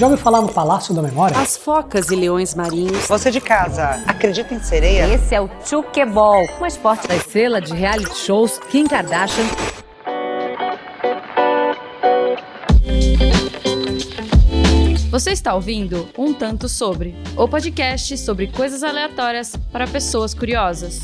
Já ouviu falar no Palácio da Memória? As focas e leões marinhos. Você de casa, acredita em sereia? Esse é o Chukeball, um esporte da estrela de reality shows Kim Kardashian. Você está ouvindo Um Tanto Sobre, o podcast sobre coisas aleatórias para pessoas curiosas.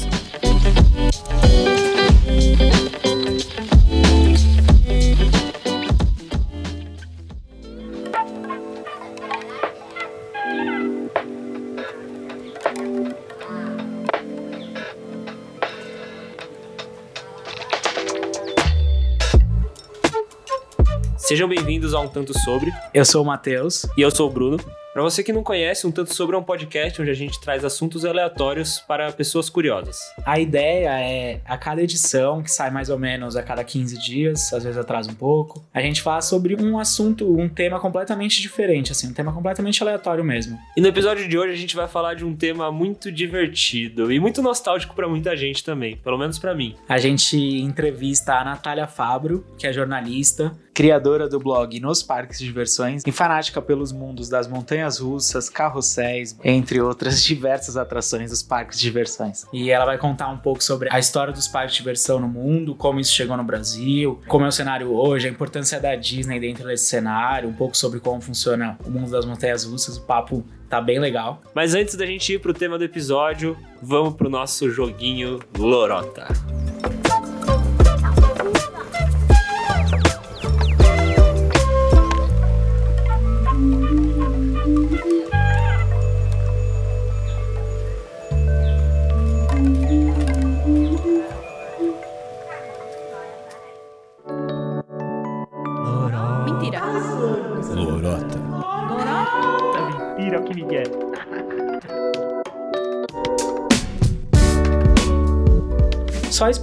Sejam bem-vindos a Um Tanto Sobre. Eu sou o Matheus. E eu sou o Bruno. Para você que não conhece, Um Tanto Sobre é um podcast onde a gente traz assuntos aleatórios para pessoas curiosas. A ideia é, a cada edição, que sai mais ou menos a cada 15 dias, às vezes atrasa um pouco, a gente fala sobre um assunto, um tema completamente diferente, assim, um tema completamente aleatório mesmo. E no episódio de hoje a gente vai falar de um tema muito divertido e muito nostálgico para muita gente também, pelo menos para mim. A gente entrevista a Natália Fabro, que é jornalista, criadora do blog Nos Parques de Diversões e fanática pelos mundos das montanhas russas, carrosséis, entre outras diversas atrações dos parques de diversões. E ela vai contar um pouco sobre a história dos parques de diversão no mundo, como isso chegou no Brasil, como é o cenário hoje, a importância da Disney dentro desse cenário, um pouco sobre como funciona o mundo das montanhas russas. O papo tá bem legal. Mas antes da gente ir pro tema do episódio, vamos pro nosso joguinho Lorota.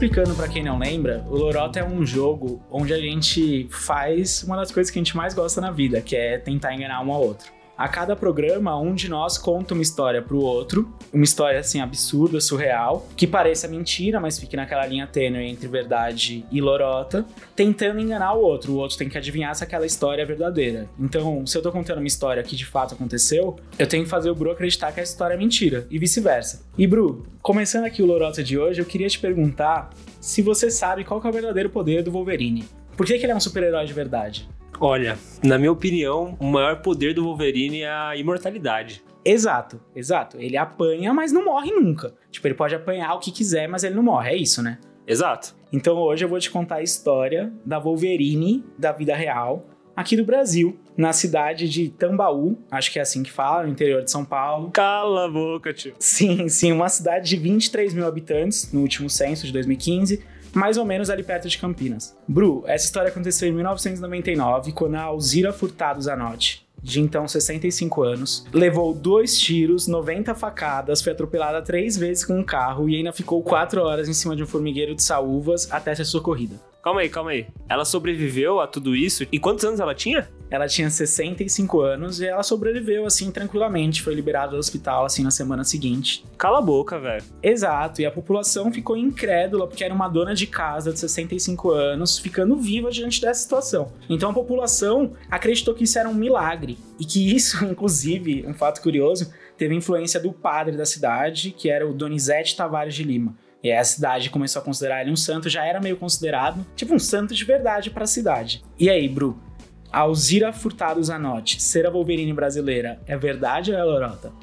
Explicando pra quem não lembra, o Lorota é um jogo onde a gente faz uma das coisas que a gente mais gosta na vida, que é tentar enganar um ao outro. A cada programa, um de nós conta uma história pro outro, uma história assim absurda, surreal, que pareça mentira, mas fique naquela linha tênue entre verdade e lorota, tentando enganar o outro. O outro tem que adivinhar se aquela história é verdadeira. Então, se eu tô contando uma história que de fato aconteceu, eu tenho que fazer o Bru acreditar que a história é mentira e vice-versa. E Bru, começando aqui o lorota de hoje, eu queria te perguntar se você sabe qual é o verdadeiro poder do Wolverine. Por que, que ele é um super-herói de verdade? Olha, na minha opinião, o maior poder do Wolverine é a imortalidade. Exato, exato. Ele apanha, mas não morre nunca. Tipo, ele pode apanhar o que quiser, mas ele não morre. É isso, né? Exato. Então hoje eu vou te contar a história da Wolverine da vida real aqui do Brasil, na cidade de Tambaú, acho que é assim que fala, no interior de São Paulo. Cala a boca, tio. Sim, sim, uma cidade de 23 mil habitantes no último censo de 2015 mais ou menos ali perto de Campinas. Bru, essa história aconteceu em 1999, quando a Alzira Furtado Zanotti, de então 65 anos, levou dois tiros, 90 facadas, foi atropelada três vezes com um carro e ainda ficou quatro horas em cima de um formigueiro de saúvas até ser socorrida. Calma aí, calma aí. Ela sobreviveu a tudo isso? E quantos anos ela tinha? Ela tinha 65 anos e ela sobreviveu assim tranquilamente, foi liberada do hospital assim na semana seguinte. Cala a boca, velho. Exato, e a população ficou incrédula porque era uma dona de casa de 65 anos ficando viva diante dessa situação. Então a população acreditou que isso era um milagre e que isso, inclusive, um fato curioso, teve influência do padre da cidade, que era o Donizete Tavares de Lima. E aí a cidade começou a considerar ele um santo, já era meio considerado, tipo um santo de verdade para a cidade. E aí, Bru? Alzira Furtado Zanotti, ser a Wolverine brasileira, é verdade ou é lorota?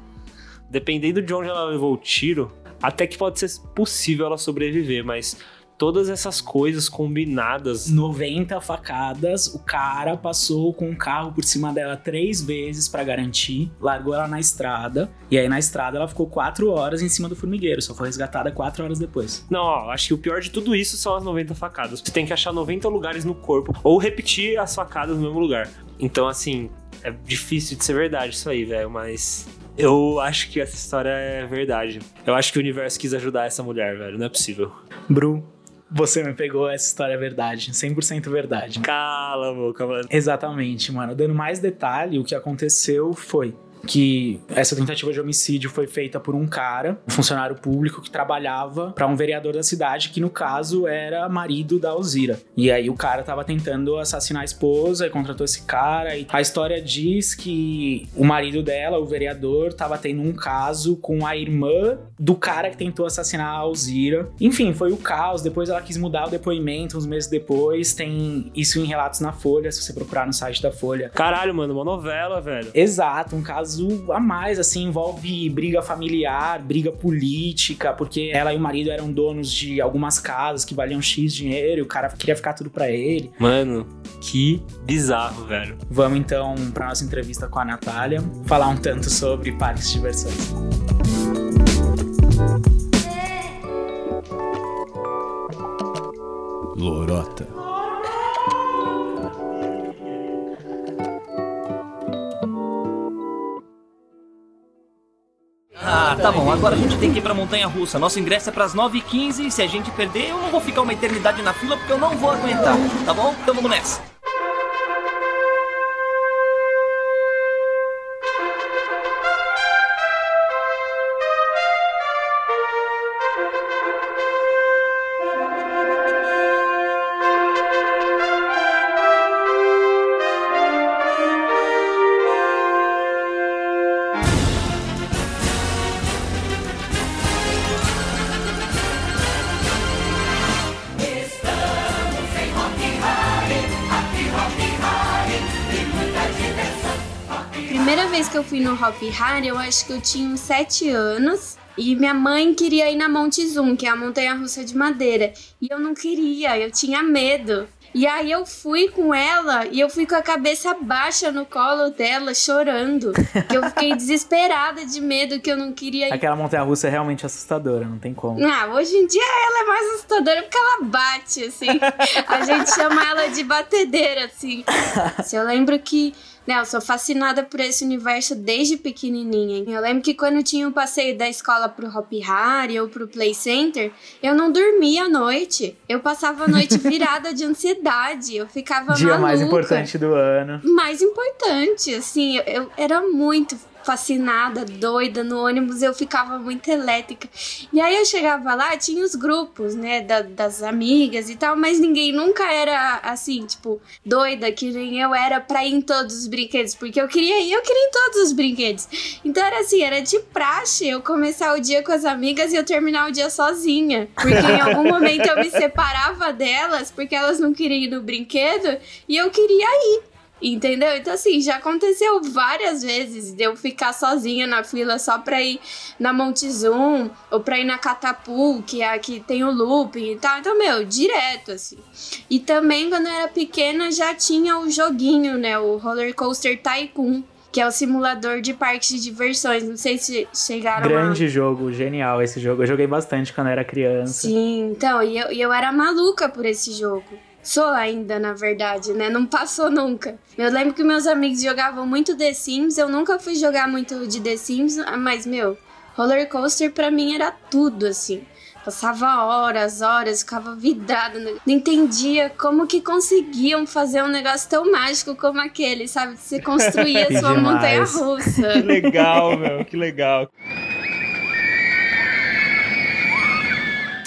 Dependendo de onde ela levou o tiro, até que pode ser possível ela sobreviver, mas todas essas coisas combinadas. 90 facadas, o cara passou com um carro por cima dela três vezes para garantir, largou ela na estrada, e aí na estrada ela ficou quatro horas em cima do formigueiro, só foi resgatada quatro horas depois. Não, ó, acho que o pior de tudo isso são as 90 facadas. Você tem que achar 90 lugares no corpo, ou repetir as facadas no mesmo lugar. Então, assim, é difícil de ser verdade isso aí, velho, mas eu acho que essa história é verdade. Eu acho que o universo quis ajudar essa mulher, velho. Não é possível. Bru, você me pegou essa história é verdade, 100% verdade. Cala a boca, mano. Exatamente, mano. Dando mais detalhe, o que aconteceu foi que essa tentativa de homicídio foi feita por um cara, um funcionário público que trabalhava para um vereador da cidade, que no caso era marido da Alzira. E aí o cara tava tentando assassinar a esposa e contratou esse cara. E a história diz que o marido dela, o vereador, tava tendo um caso com a irmã do cara que tentou assassinar a Alzira. Enfim, foi o caos. Depois ela quis mudar o depoimento uns meses depois. Tem isso em relatos na Folha, se você procurar no site da Folha. Caralho, mano, uma novela, velho. Exato, um caso a mais, assim, envolve briga familiar, briga política, porque ela e o marido eram donos de algumas casas que valiam X dinheiro e o cara queria ficar tudo pra ele. Mano, que bizarro, velho. Vamos então pra nossa entrevista com a Natália, falar um tanto sobre parques de diversões. Lorota. Ah, tá bom, agora a gente tem que ir pra Montanha Russa. Nosso ingresso é pras 9h15 e se a gente perder, eu não vou ficar uma eternidade na fila porque eu não vou aguentar, tá bom? Então vamos nessa. Vez que eu fui no Hop Hari, eu acho que eu tinha uns 7 anos. E minha mãe queria ir na Monte Zoom, que é a montanha russa de madeira. E eu não queria, eu tinha medo. E aí eu fui com ela e eu fui com a cabeça baixa no colo dela, chorando. Que eu fiquei desesperada de medo que eu não queria ir. Aquela montanha russa é realmente assustadora, não tem como. Ah, hoje em dia ela é mais assustadora porque ela bate, assim. A gente chama ela de batedeira, assim. Se eu lembro que né, eu sou fascinada por esse universo desde pequenininha. Eu lembro que quando tinha o um passeio da escola pro Hop Hari ou pro Play Center, eu não dormia à noite. Eu passava a noite virada de ansiedade. Eu ficava Dia maluca. mais importante do ano. Mais importante, assim, eu, eu era muito fascinada, doida no ônibus, eu ficava muito elétrica. E aí eu chegava lá, tinha os grupos, né, da, das amigas e tal, mas ninguém nunca era assim, tipo, doida, que nem eu era pra ir em todos os brinquedos, porque eu queria ir, eu queria ir em todos os brinquedos. Então era assim, era de praxe eu começar o dia com as amigas e eu terminar o dia sozinha. Porque em algum momento eu me separava delas, porque elas não queriam ir no brinquedo e eu queria ir. Entendeu? Então, assim, já aconteceu várias vezes de eu ficar sozinha na fila só pra ir na Monte Zoom ou pra ir na Catapu, que é aqui tem o looping e tal. Então, meu, direto, assim. E também, quando eu era pequena, já tinha o joguinho, né? O Roller Coaster Tycoon. Que é o simulador de parques de diversões. Não sei se chegaram Grande a... jogo, genial esse jogo. Eu joguei bastante quando eu era criança. Sim, então, e eu, e eu era maluca por esse jogo. Sou ainda, na verdade, né? Não passou nunca. Eu lembro que meus amigos jogavam muito The Sims. Eu nunca fui jogar muito de The Sims, mas, meu, roller coaster pra mim era tudo, assim. Passava horas, horas, ficava vidrada. Não entendia como que conseguiam fazer um negócio tão mágico como aquele, sabe? Você construía a sua montanha russa. Que legal, meu, que legal.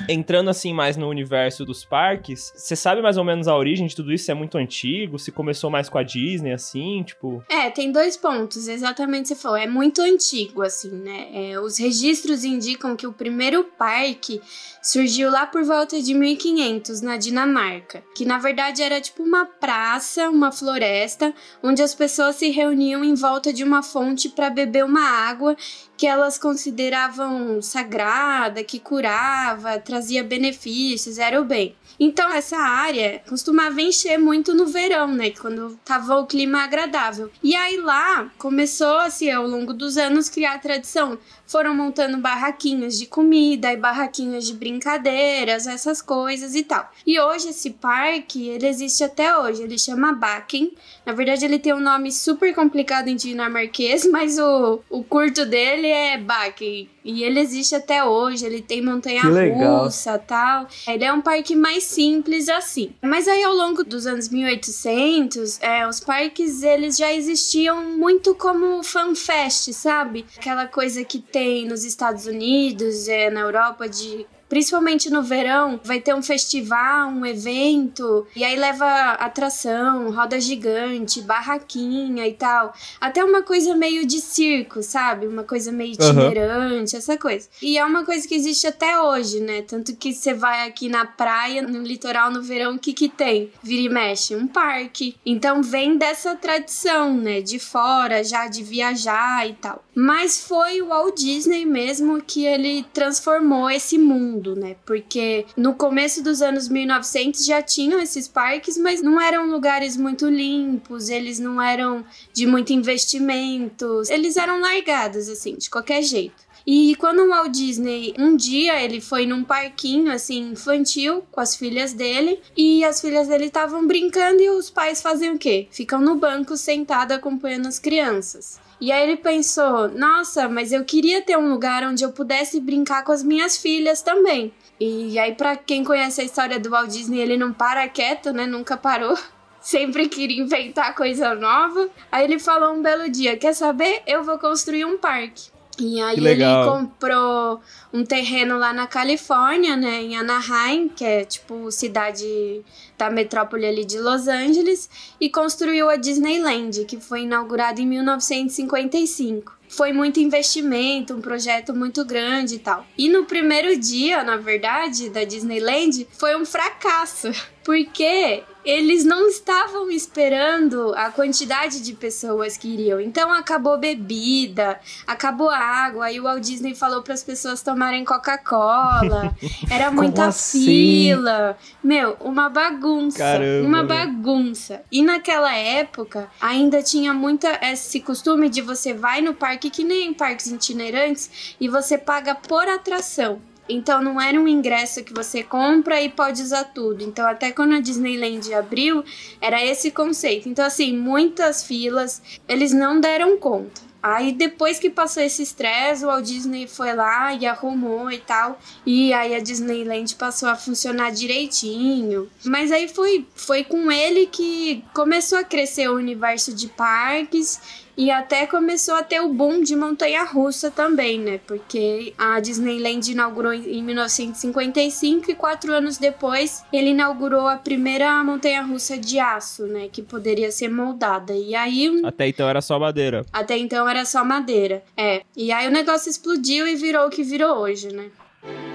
Entrando assim mais no universo dos parques, você sabe mais ou menos a origem de tudo isso? Se é muito antigo? Se começou mais com a Disney, assim, tipo. É, tem dois pontos, exatamente você falou. É muito antigo, assim, né? É, os registros indicam que o primeiro parque surgiu lá por volta de 1500, na Dinamarca. Que na verdade era tipo uma praça, uma floresta, onde as pessoas se reuniam em volta de uma fonte para beber uma água que elas consideravam sagrada, que curava, trazia benefícios, era o bem. Então essa área costumava encher muito no verão, né, quando tava o clima agradável. E aí lá começou assim ao longo dos anos criar a tradição. Foram montando barraquinhos de comida e barraquinhos de brincadeiras, essas coisas e tal. E hoje esse parque, ele existe até hoje, ele chama Bakken. Na verdade ele tem um nome super complicado em dinamarquês, mas o, o curto dele é Baque. E ele existe até hoje, ele tem Que legal. montanha-russa tal. Ele é um parque mais simples assim. Mas aí ao longo dos anos 1800, é, os parques eles já existiam muito como fanfest, sabe? Aquela coisa que tem nos Estados Unidos, é, na Europa de Principalmente no verão, vai ter um festival, um evento, e aí leva atração, roda gigante, barraquinha e tal. Até uma coisa meio de circo, sabe? Uma coisa meio itinerante, essa coisa. E é uma coisa que existe até hoje, né? Tanto que você vai aqui na praia, no litoral, no verão, o que que tem? Vira e mexe, um parque. Então vem dessa tradição, né? De fora, já de viajar e tal. Mas foi o Walt Disney mesmo que ele transformou esse mundo, né? Porque no começo dos anos 1900 já tinham esses parques, mas não eram lugares muito limpos, eles não eram de muito investimento, eles eram largados assim, de qualquer jeito. E quando o Walt Disney, um dia ele foi num parquinho assim infantil com as filhas dele e as filhas dele estavam brincando e os pais fazem o quê? Ficam no banco sentado acompanhando as crianças. E aí ele pensou: "Nossa, mas eu queria ter um lugar onde eu pudesse brincar com as minhas filhas também". E aí para quem conhece a história do Walt Disney, ele não para quieto, né? Nunca parou. Sempre queria inventar coisa nova. Aí ele falou um belo dia: Quer saber? Eu vou construir um parque. E aí ele comprou um terreno lá na Califórnia, né, em Anaheim, que é tipo cidade da metrópole ali de Los Angeles, e construiu a Disneyland, que foi inaugurada em 1955. Foi muito investimento, um projeto muito grande e tal. E no primeiro dia, na verdade, da Disneyland, foi um fracasso, porque eles não estavam esperando a quantidade de pessoas que iriam. Então acabou bebida, acabou água, e o Walt Disney falou para as pessoas tomarem Coca-Cola. Era muita assim? fila. Meu, uma bagunça, Caramba, uma bagunça. E naquela época ainda tinha muita esse costume de você vai no parque que nem em parques itinerantes e você paga por atração. Então não era um ingresso que você compra e pode usar tudo. Então até quando a Disneyland abriu, era esse conceito. Então assim, muitas filas, eles não deram conta. Aí depois que passou esse estresse, o Walt Disney foi lá e arrumou e tal. E aí a Disneyland passou a funcionar direitinho. Mas aí foi, foi com ele que começou a crescer o universo de parques e até começou a ter o boom de montanha-russa também, né? Porque a Disneyland inaugurou em 1955 e quatro anos depois ele inaugurou a primeira montanha-russa de aço, né? Que poderia ser moldada. E aí Até então era só madeira. até então era só madeira. É. E aí o negócio explodiu e virou o que virou hoje, né?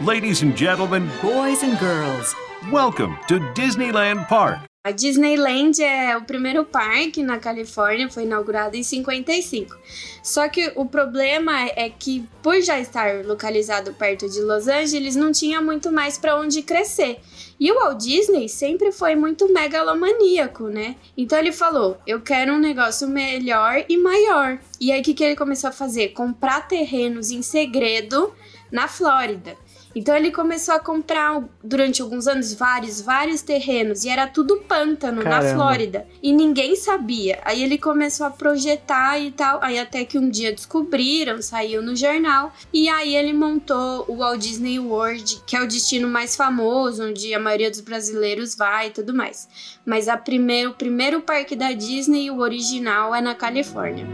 Ladies and gentlemen, Boys and girls. welcome to Disneyland Park. A Disneyland é o primeiro parque na Califórnia, foi inaugurado em 55. Só que o problema é que, por já estar localizado perto de Los Angeles, não tinha muito mais para onde crescer. E o Walt Disney sempre foi muito megalomaníaco, né? Então ele falou: eu quero um negócio melhor e maior. E aí o que, que ele começou a fazer? Comprar terrenos em segredo na Flórida. Então ele começou a comprar durante alguns anos vários, vários terrenos e era tudo pântano na Caramba. Flórida e ninguém sabia. Aí ele começou a projetar e tal, aí até que um dia descobriram, saiu no jornal e aí ele montou o Walt Disney World, que é o destino mais famoso, onde a maioria dos brasileiros vai e tudo mais. Mas a primeiro, o primeiro parque da Disney, o original, é na Califórnia.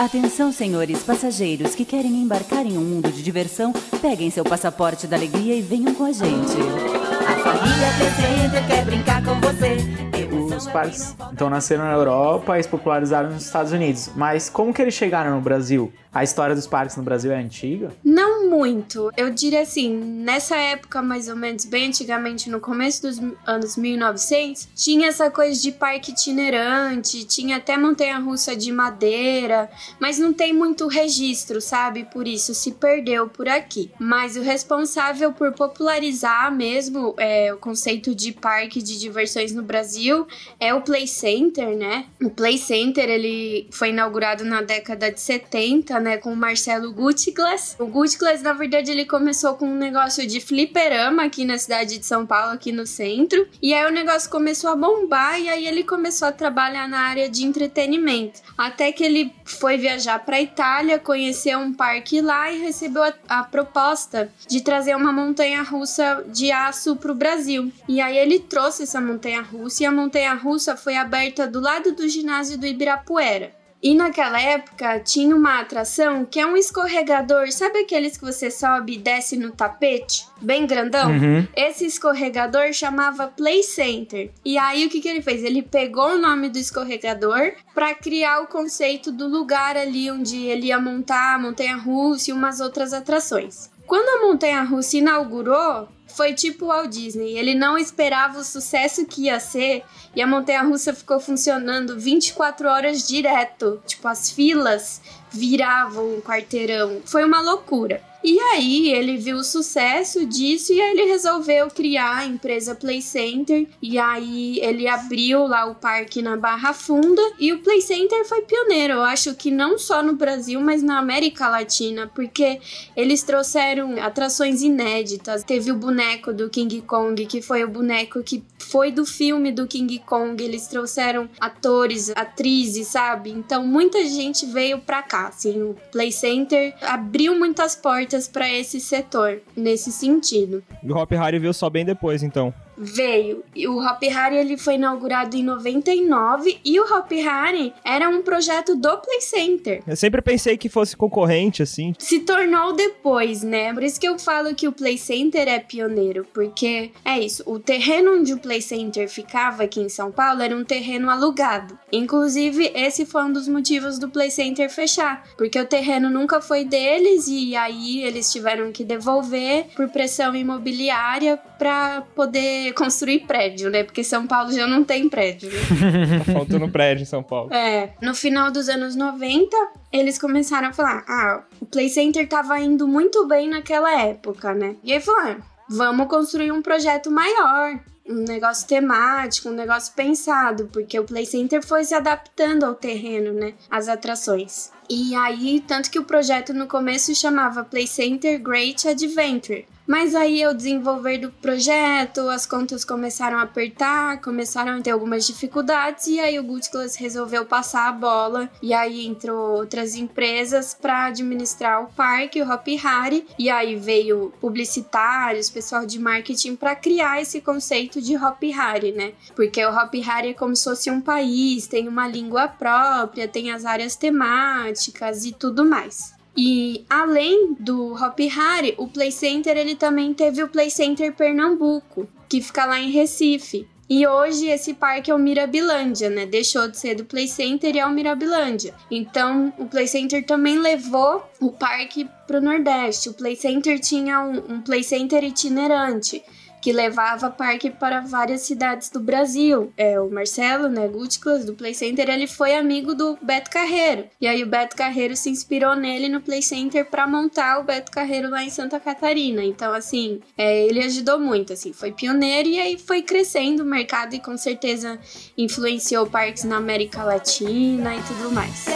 Atenção, senhores passageiros que querem embarcar em um mundo de diversão, peguem seu passaporte da alegria e venham com a gente. A família presente quer brincar com você. Os parques então nasceram na Europa e se popularizaram nos Estados Unidos. Mas como que eles chegaram no Brasil? A história dos parques no Brasil é antiga? Não muito. Eu diria assim, nessa época, mais ou menos, bem antigamente, no começo dos anos 1900, tinha essa coisa de parque itinerante, tinha até montanha-russa de madeira, mas não tem muito registro, sabe? Por isso se perdeu por aqui. Mas o responsável por popularizar mesmo é, o conceito de parque de diversões no Brasil é o Play Center, né? O Play Center, ele foi inaugurado na década de 70, né, com o Marcelo Gutglas. O Gutglas, na verdade, ele começou com um negócio de fliperama aqui na cidade de São Paulo, aqui no centro. E aí o negócio começou a bombar e aí ele começou a trabalhar na área de entretenimento. Até que ele foi viajar para Itália, conheceu um parque lá e recebeu a, a proposta de trazer uma montanha russa de aço para o Brasil. E aí ele trouxe essa montanha russa e a montanha russa foi aberta do lado do ginásio do Ibirapuera. E naquela época tinha uma atração que é um escorregador, sabe aqueles que você sobe e desce no tapete? Bem grandão? Uhum. Esse escorregador chamava Play Center. E aí o que, que ele fez? Ele pegou o nome do escorregador para criar o conceito do lugar ali onde ele ia montar a montanha russa e umas outras atrações. Quando a montanha russa inaugurou, foi tipo o Walt Disney. Ele não esperava o sucesso que ia ser e a montanha russa ficou funcionando 24 horas direto. Tipo, as filas viravam um quarteirão. Foi uma loucura. E aí ele viu o sucesso disso e aí ele resolveu criar a empresa Play Center e aí ele abriu lá o parque na Barra Funda e o Play Center foi pioneiro, eu acho que não só no Brasil, mas na América Latina, porque eles trouxeram atrações inéditas. Teve o boneco do King Kong, que foi o boneco que foi do filme do King Kong, eles trouxeram atores, atrizes, sabe? Então muita gente veio pra cá, assim, o Play Center abriu muitas portas para esse setor, nesse sentido. E o Hop Harry veio só bem depois, então veio. O Hop Harry ele foi inaugurado em 99 e o Hop Harry era um projeto do Play Center. Eu sempre pensei que fosse concorrente, assim. Se tornou depois, né? Por isso que eu falo que o Play Center é pioneiro, porque é isso. O terreno onde o Play Center ficava aqui em São Paulo era um terreno alugado. Inclusive, esse foi um dos motivos do Play Center fechar, porque o terreno nunca foi deles e aí eles tiveram que devolver por pressão imobiliária para poder construir prédio, né? Porque São Paulo já não tem prédio. Né? tá faltando prédio em São Paulo. É. No final dos anos 90, eles começaram a falar: ah, o Play Center tava indo muito bem naquela época, né? E aí falaram: vamos construir um projeto maior. Um negócio temático, um negócio pensado, porque o Play Center foi se adaptando ao terreno, né? As atrações. E aí, tanto que o projeto no começo chamava Play Center Great Adventure. Mas aí, ao desenvolver do projeto, as contas começaram a apertar, começaram a ter algumas dificuldades, e aí o Gutglas resolveu passar a bola. E aí entrou outras empresas para administrar o parque, o Hop Hari, e aí veio publicitários, pessoal de marketing para criar esse conceito de Hop Hari, né? Porque o Hop Hari é como se fosse um país, tem uma língua própria, tem as áreas temáticas e tudo mais. E além do Hop Hari, o Play Center ele também teve o Play Center Pernambuco, que fica lá em Recife. E hoje esse parque é o Mirabilândia, né? Deixou de ser do Play Center e é o Mirabilândia. Então o Play Center também levou o parque para o Nordeste. O Play Center tinha um, um Play Center itinerante que levava parque para várias cidades do Brasil. É, o Marcelo, né, Gutglas, do Play Center, ele foi amigo do Beto Carreiro. E aí o Beto Carreiro se inspirou nele no Play Center para montar o Beto Carreiro lá em Santa Catarina. Então, assim, é, ele ajudou muito, assim, foi pioneiro e aí foi crescendo o mercado e com certeza influenciou parques na América Latina e tudo mais.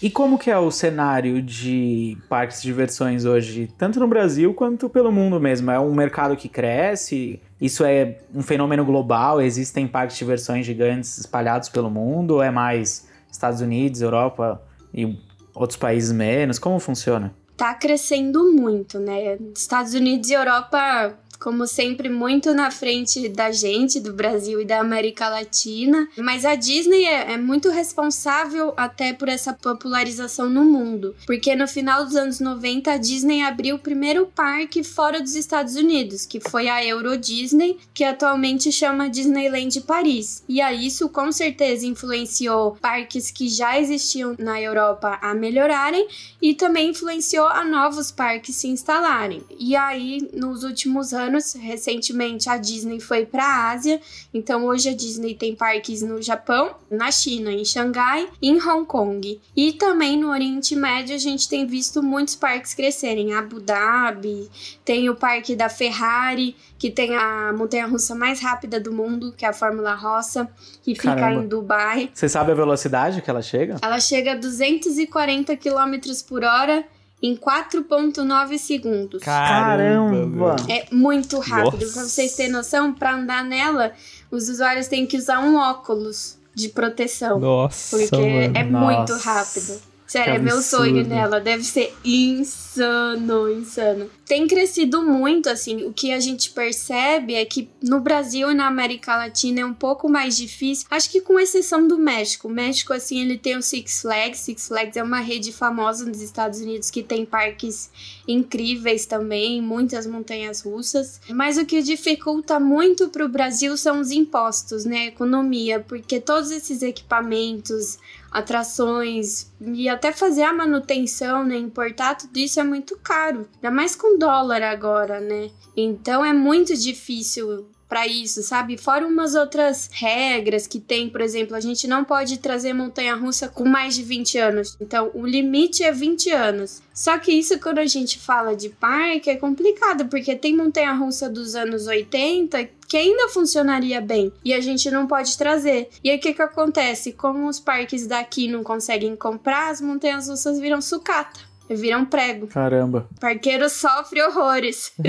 E como que é o cenário de parques de diversões hoje, tanto no Brasil quanto pelo mundo mesmo? É um mercado que cresce? Isso é um fenômeno global? Existem parques de diversões gigantes espalhados pelo mundo? Ou é mais Estados Unidos, Europa e outros países menos? Como funciona? Tá crescendo muito, né? Estados Unidos e Europa como sempre, muito na frente da gente, do Brasil e da América Latina. Mas a Disney é, é muito responsável até por essa popularização no mundo, porque no final dos anos 90 a Disney abriu o primeiro parque fora dos Estados Unidos, que foi a Euro Disney, que atualmente chama Disneyland Paris. E aí isso com certeza influenciou parques que já existiam na Europa a melhorarem e também influenciou a novos parques se instalarem. E aí nos últimos anos, recentemente a Disney foi para a Ásia, então hoje a Disney tem parques no Japão, na China, em Xangai e em Hong Kong. E também no Oriente Médio a gente tem visto muitos parques crescerem, Abu Dhabi, tem o parque da Ferrari, que tem a montanha-russa mais rápida do mundo, que é a Fórmula Rossa, que fica Caramba. em Dubai. Você sabe a velocidade que ela chega? Ela chega a 240 km por hora em 4.9 segundos. Caramba! É muito rápido. Nossa. Pra vocês terem noção, pra andar nela, os usuários têm que usar um óculos de proteção. Nossa, Porque mano. é muito Nossa. rápido. Sério, é meu sonho nela. Deve ser insano, insano. Tem crescido muito, assim. O que a gente percebe é que no Brasil e na América Latina é um pouco mais difícil. Acho que com exceção do México. O México, assim, ele tem o Six Flags. Six Flags é uma rede famosa nos Estados Unidos que tem parques incríveis também, muitas montanhas russas. Mas o que dificulta muito para o Brasil são os impostos, né? A economia, porque todos esses equipamentos, atrações e até fazer a manutenção, né? Importar tudo isso é muito caro. Ainda mais com dólar agora, né? Então é muito difícil para isso, sabe? Fora umas outras regras que tem, por exemplo, a gente não pode trazer montanha-russa com mais de 20 anos. Então, o limite é 20 anos. Só que isso quando a gente fala de parque é complicado, porque tem montanha-russa dos anos 80 que ainda funcionaria bem e a gente não pode trazer. E aí o que que acontece? Como os parques daqui não conseguem comprar, as montanhas russas viram sucata, viram prego. Caramba. O parqueiro sofre horrores.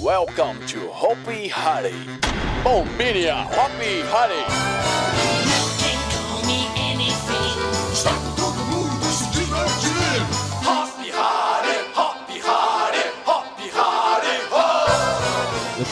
Welcome to Hopi Hari. Bombinia Hopi Hari.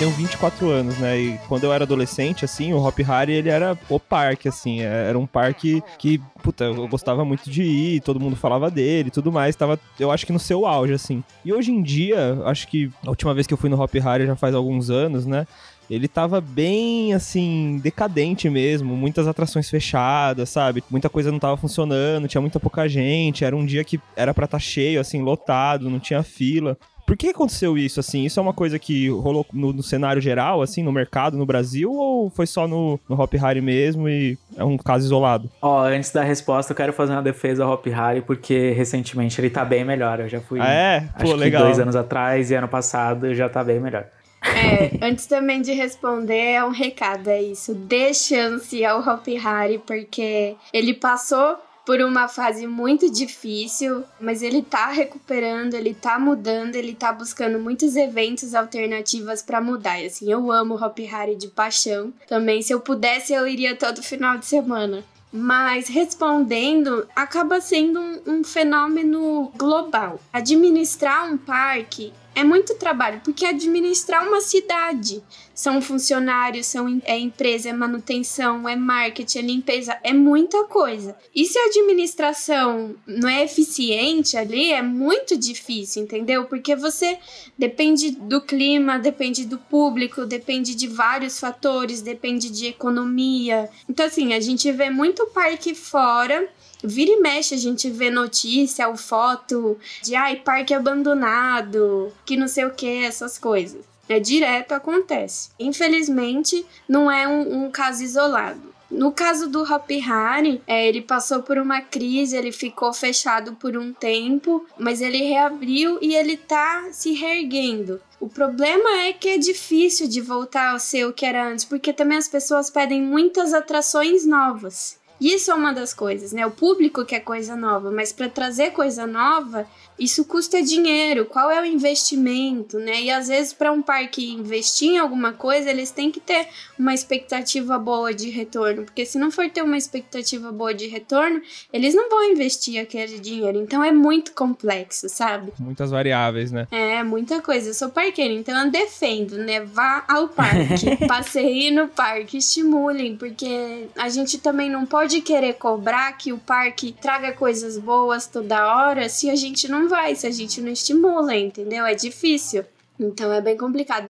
Tenho 24 anos, né? E quando eu era adolescente, assim, o Hop Harry, ele era o parque, assim. Era um parque que, puta, eu gostava muito de ir, todo mundo falava dele e tudo mais. Tava, eu acho que no seu auge, assim. E hoje em dia, acho que a última vez que eu fui no Hop Harry já faz alguns anos, né? Ele tava bem, assim, decadente mesmo. Muitas atrações fechadas, sabe? Muita coisa não tava funcionando, tinha muita pouca gente. Era um dia que era pra estar cheio, assim, lotado, não tinha fila. Por que aconteceu isso, assim? Isso é uma coisa que rolou no, no cenário geral, assim, no mercado, no Brasil? Ou foi só no, no Hop Harry mesmo e é um caso isolado? Ó, antes da resposta, eu quero fazer uma defesa ao Hop Harry, porque recentemente ele tá bem melhor. Eu já fui. Ah, é? Acho Pô, que legal. dois anos atrás e ano passado já tá bem melhor. É, antes também de responder, é um recado, é isso. Dê chance ao Hop Harry, porque ele passou por uma fase muito difícil, mas ele tá recuperando, ele tá mudando, ele tá buscando muitos eventos alternativas pra mudar. E assim, eu amo Hop Harry de paixão. Também, se eu pudesse, eu iria todo final de semana. Mas respondendo, acaba sendo um, um fenômeno global. Administrar um parque é muito trabalho, porque administrar uma cidade são funcionários, são é empresa, é manutenção, é marketing, é limpeza, é muita coisa. E se a administração não é eficiente ali, é muito difícil, entendeu? Porque você depende do clima, depende do público, depende de vários fatores, depende de economia. Então, assim, a gente vê muito parque fora. Vira e mexe, a gente vê notícia ou foto de ai, parque abandonado, que não sei o que, essas coisas. É direto acontece. Infelizmente, não é um, um caso isolado. No caso do Hopi Hari, é, ele passou por uma crise, ele ficou fechado por um tempo, mas ele reabriu e ele tá se reerguendo. O problema é que é difícil de voltar ao ser o que era antes, porque também as pessoas pedem muitas atrações novas. Isso é uma das coisas, né? O público quer coisa nova, mas para trazer coisa nova, isso custa dinheiro. Qual é o investimento, né? E às vezes para um parque investir em alguma coisa, eles têm que ter uma expectativa boa de retorno, porque se não for ter uma expectativa boa de retorno, eles não vão investir aquele dinheiro. Então é muito complexo, sabe? Muitas variáveis, né? É, muita coisa. Eu sou parqueira, então eu defendo, né? Vá ao parque, passeie no parque, estimulem, porque a gente também não pode querer cobrar que o parque traga coisas boas toda hora se a gente não vai, se a gente não estimula, entendeu? É difícil. Então é bem complicado.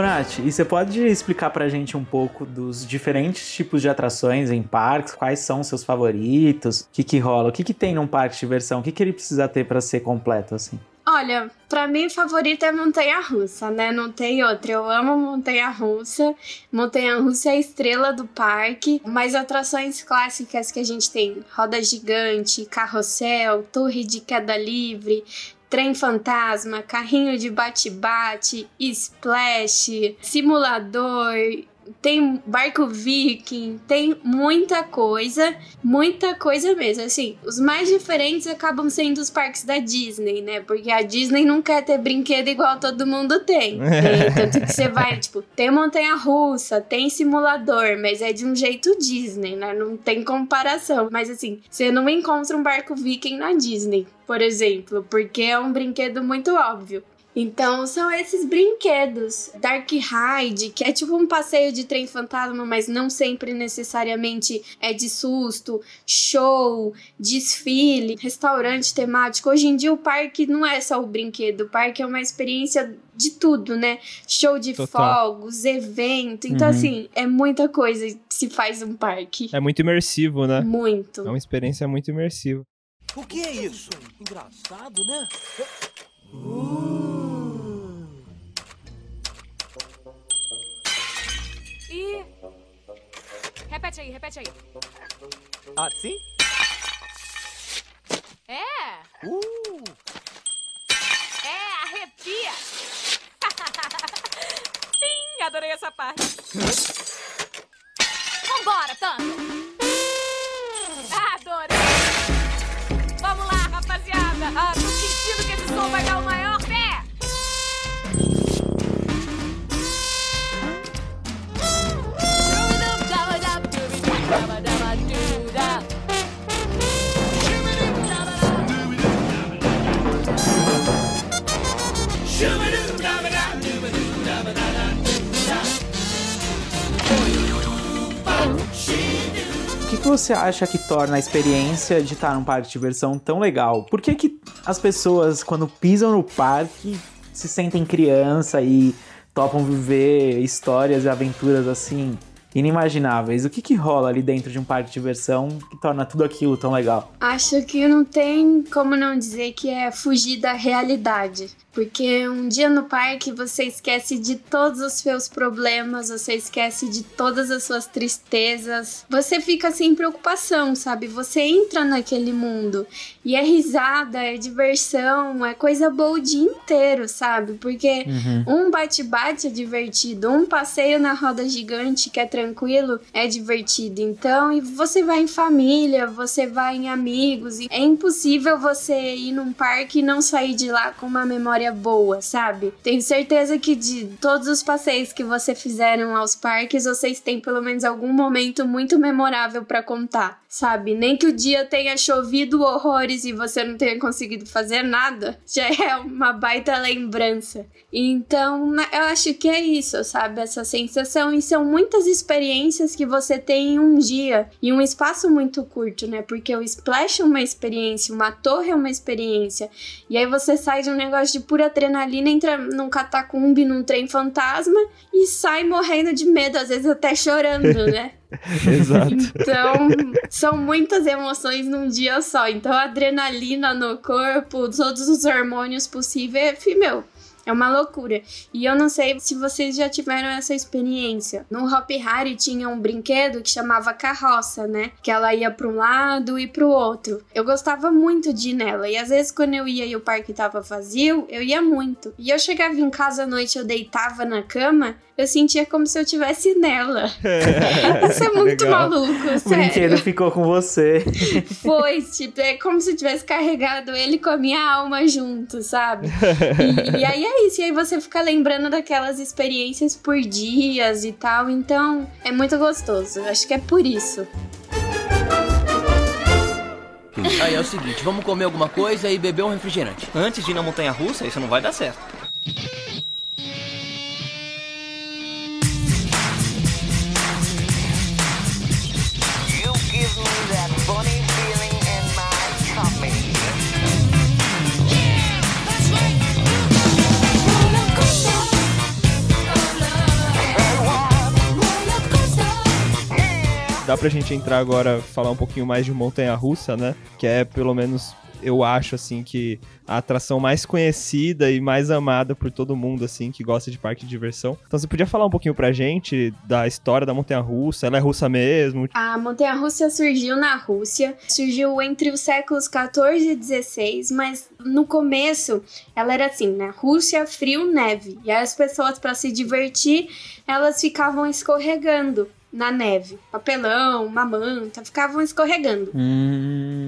Nath, e você pode explicar pra gente um pouco dos diferentes tipos de atrações em parques? Quais são os seus favoritos? O que que rola? O que que tem num parque de diversão? O que que ele precisa ter pra ser completo, assim? Olha, pra mim, favorita é montanha russa, né? Não tem outra. Eu amo montanha russa. Montanha russa é a estrela do parque. Mas atrações clássicas que a gente tem: roda gigante, carrossel, torre de queda livre, trem fantasma, carrinho de bate-bate, splash, simulador, tem barco viking, tem muita coisa, muita coisa mesmo. Assim, os mais diferentes acabam sendo os parques da Disney, né? Porque a Disney não quer ter brinquedo igual todo mundo tem. É, tanto que você vai, tipo, tem montanha russa, tem simulador, mas é de um jeito Disney, né? Não tem comparação. Mas assim, você não encontra um barco viking na Disney, por exemplo, porque é um brinquedo muito óbvio. Então, são esses brinquedos. Dark Ride, que é tipo um passeio de trem fantasma, mas não sempre necessariamente é de susto. Show, desfile, restaurante temático. Hoje em dia, o parque não é só o brinquedo, o parque é uma experiência de tudo, né? Show de Total. fogos, evento. Então, Uhum. assim, é muita coisa que se faz um parque. É muito imersivo, né? Muito. É uma experiência muito imersiva. O que é isso? Engraçado, né? E. Repete aí, repete aí. Assim? É! Uh! É, arrepia! Sim, adorei essa parte. Vambora, Tanto! Ah, tô sentindo que esse som vai dar o maior pé! Que, que você acha que torna a experiência de estar num parque de diversão tão legal? Por que, que as pessoas, quando pisam no parque, se sentem criança e topam viver histórias e aventuras assim inimagináveis? O que, que rola ali dentro de um parque de diversão que torna tudo aquilo tão legal? Acho que não tem como não dizer que é fugir da realidade. Porque um dia no parque você esquece de todos os seus problemas, você esquece de todas as suas tristezas. Você fica sem preocupação, sabe? Você entra naquele mundo e é risada, é diversão, é coisa boa o dia inteiro, sabe? Porque um bate-bate é divertido, um passeio na roda gigante que é tranquilo é divertido. Então, e você vai em família, você vai em amigos, é impossível você ir num parque e não sair de lá com uma memória boa, sabe? Tenho certeza que de todos os passeios que você fizeram aos parques, vocês têm pelo menos algum momento muito memorável pra contar, sabe? Nem que o dia tenha chovido horrores e você não tenha conseguido fazer nada, já é uma baita lembrança. Então, eu acho que é isso, sabe? Essa sensação. E são muitas experiências que você tem em um dia e um espaço muito curto, né? Porque o splash é uma experiência, uma torre é uma experiência. E aí você sai de um negócio de pura adrenalina, entra num catacumbi, num trem fantasma e sai morrendo de medo, às vezes até chorando, né? Exato. Então, são muitas emoções num dia só. Então, adrenalina no corpo, todos os hormônios possíveis, fi, meu, É uma loucura. E eu não sei se vocês já tiveram essa experiência. No Hop Harry tinha um brinquedo que chamava carroça, né? Que ela ia para um lado e para o outro. Eu gostava muito de ir nela. E às vezes quando eu ia e o parque tava vazio, eu ia muito. E eu chegava em casa à noite, eu deitava na cama, eu sentia como se eu tivesse nela. Isso é muito Legal. maluco, O sério. brinquedo ficou com você. Foi, tipo, é como se eu tivesse carregado ele com a minha alma junto, sabe? E, e aí é isso, e aí você fica lembrando daquelas experiências por dias e tal, então é muito gostoso. Acho que é por isso. Aí é o seguinte, vamos comer alguma coisa e beber um refrigerante. Antes de ir na montanha russa, isso não vai dar certo. Dá pra gente entrar agora, falar um pouquinho mais de Montanha Russa, né? Que é pelo menos. Eu acho, assim, que a atração mais conhecida e mais amada por todo mundo, assim, que gosta de parque de diversão. Então, você podia falar um pouquinho pra gente da história da Montanha Russa? Ela é russa mesmo? A montanha russa surgiu na Rússia, surgiu entre os séculos 14 e 16, mas no começo ela era assim, né? Rússia, frio, neve. E as pessoas, para se divertir, elas ficavam escorregando na neve. Papelão, uma manta, ficavam escorregando.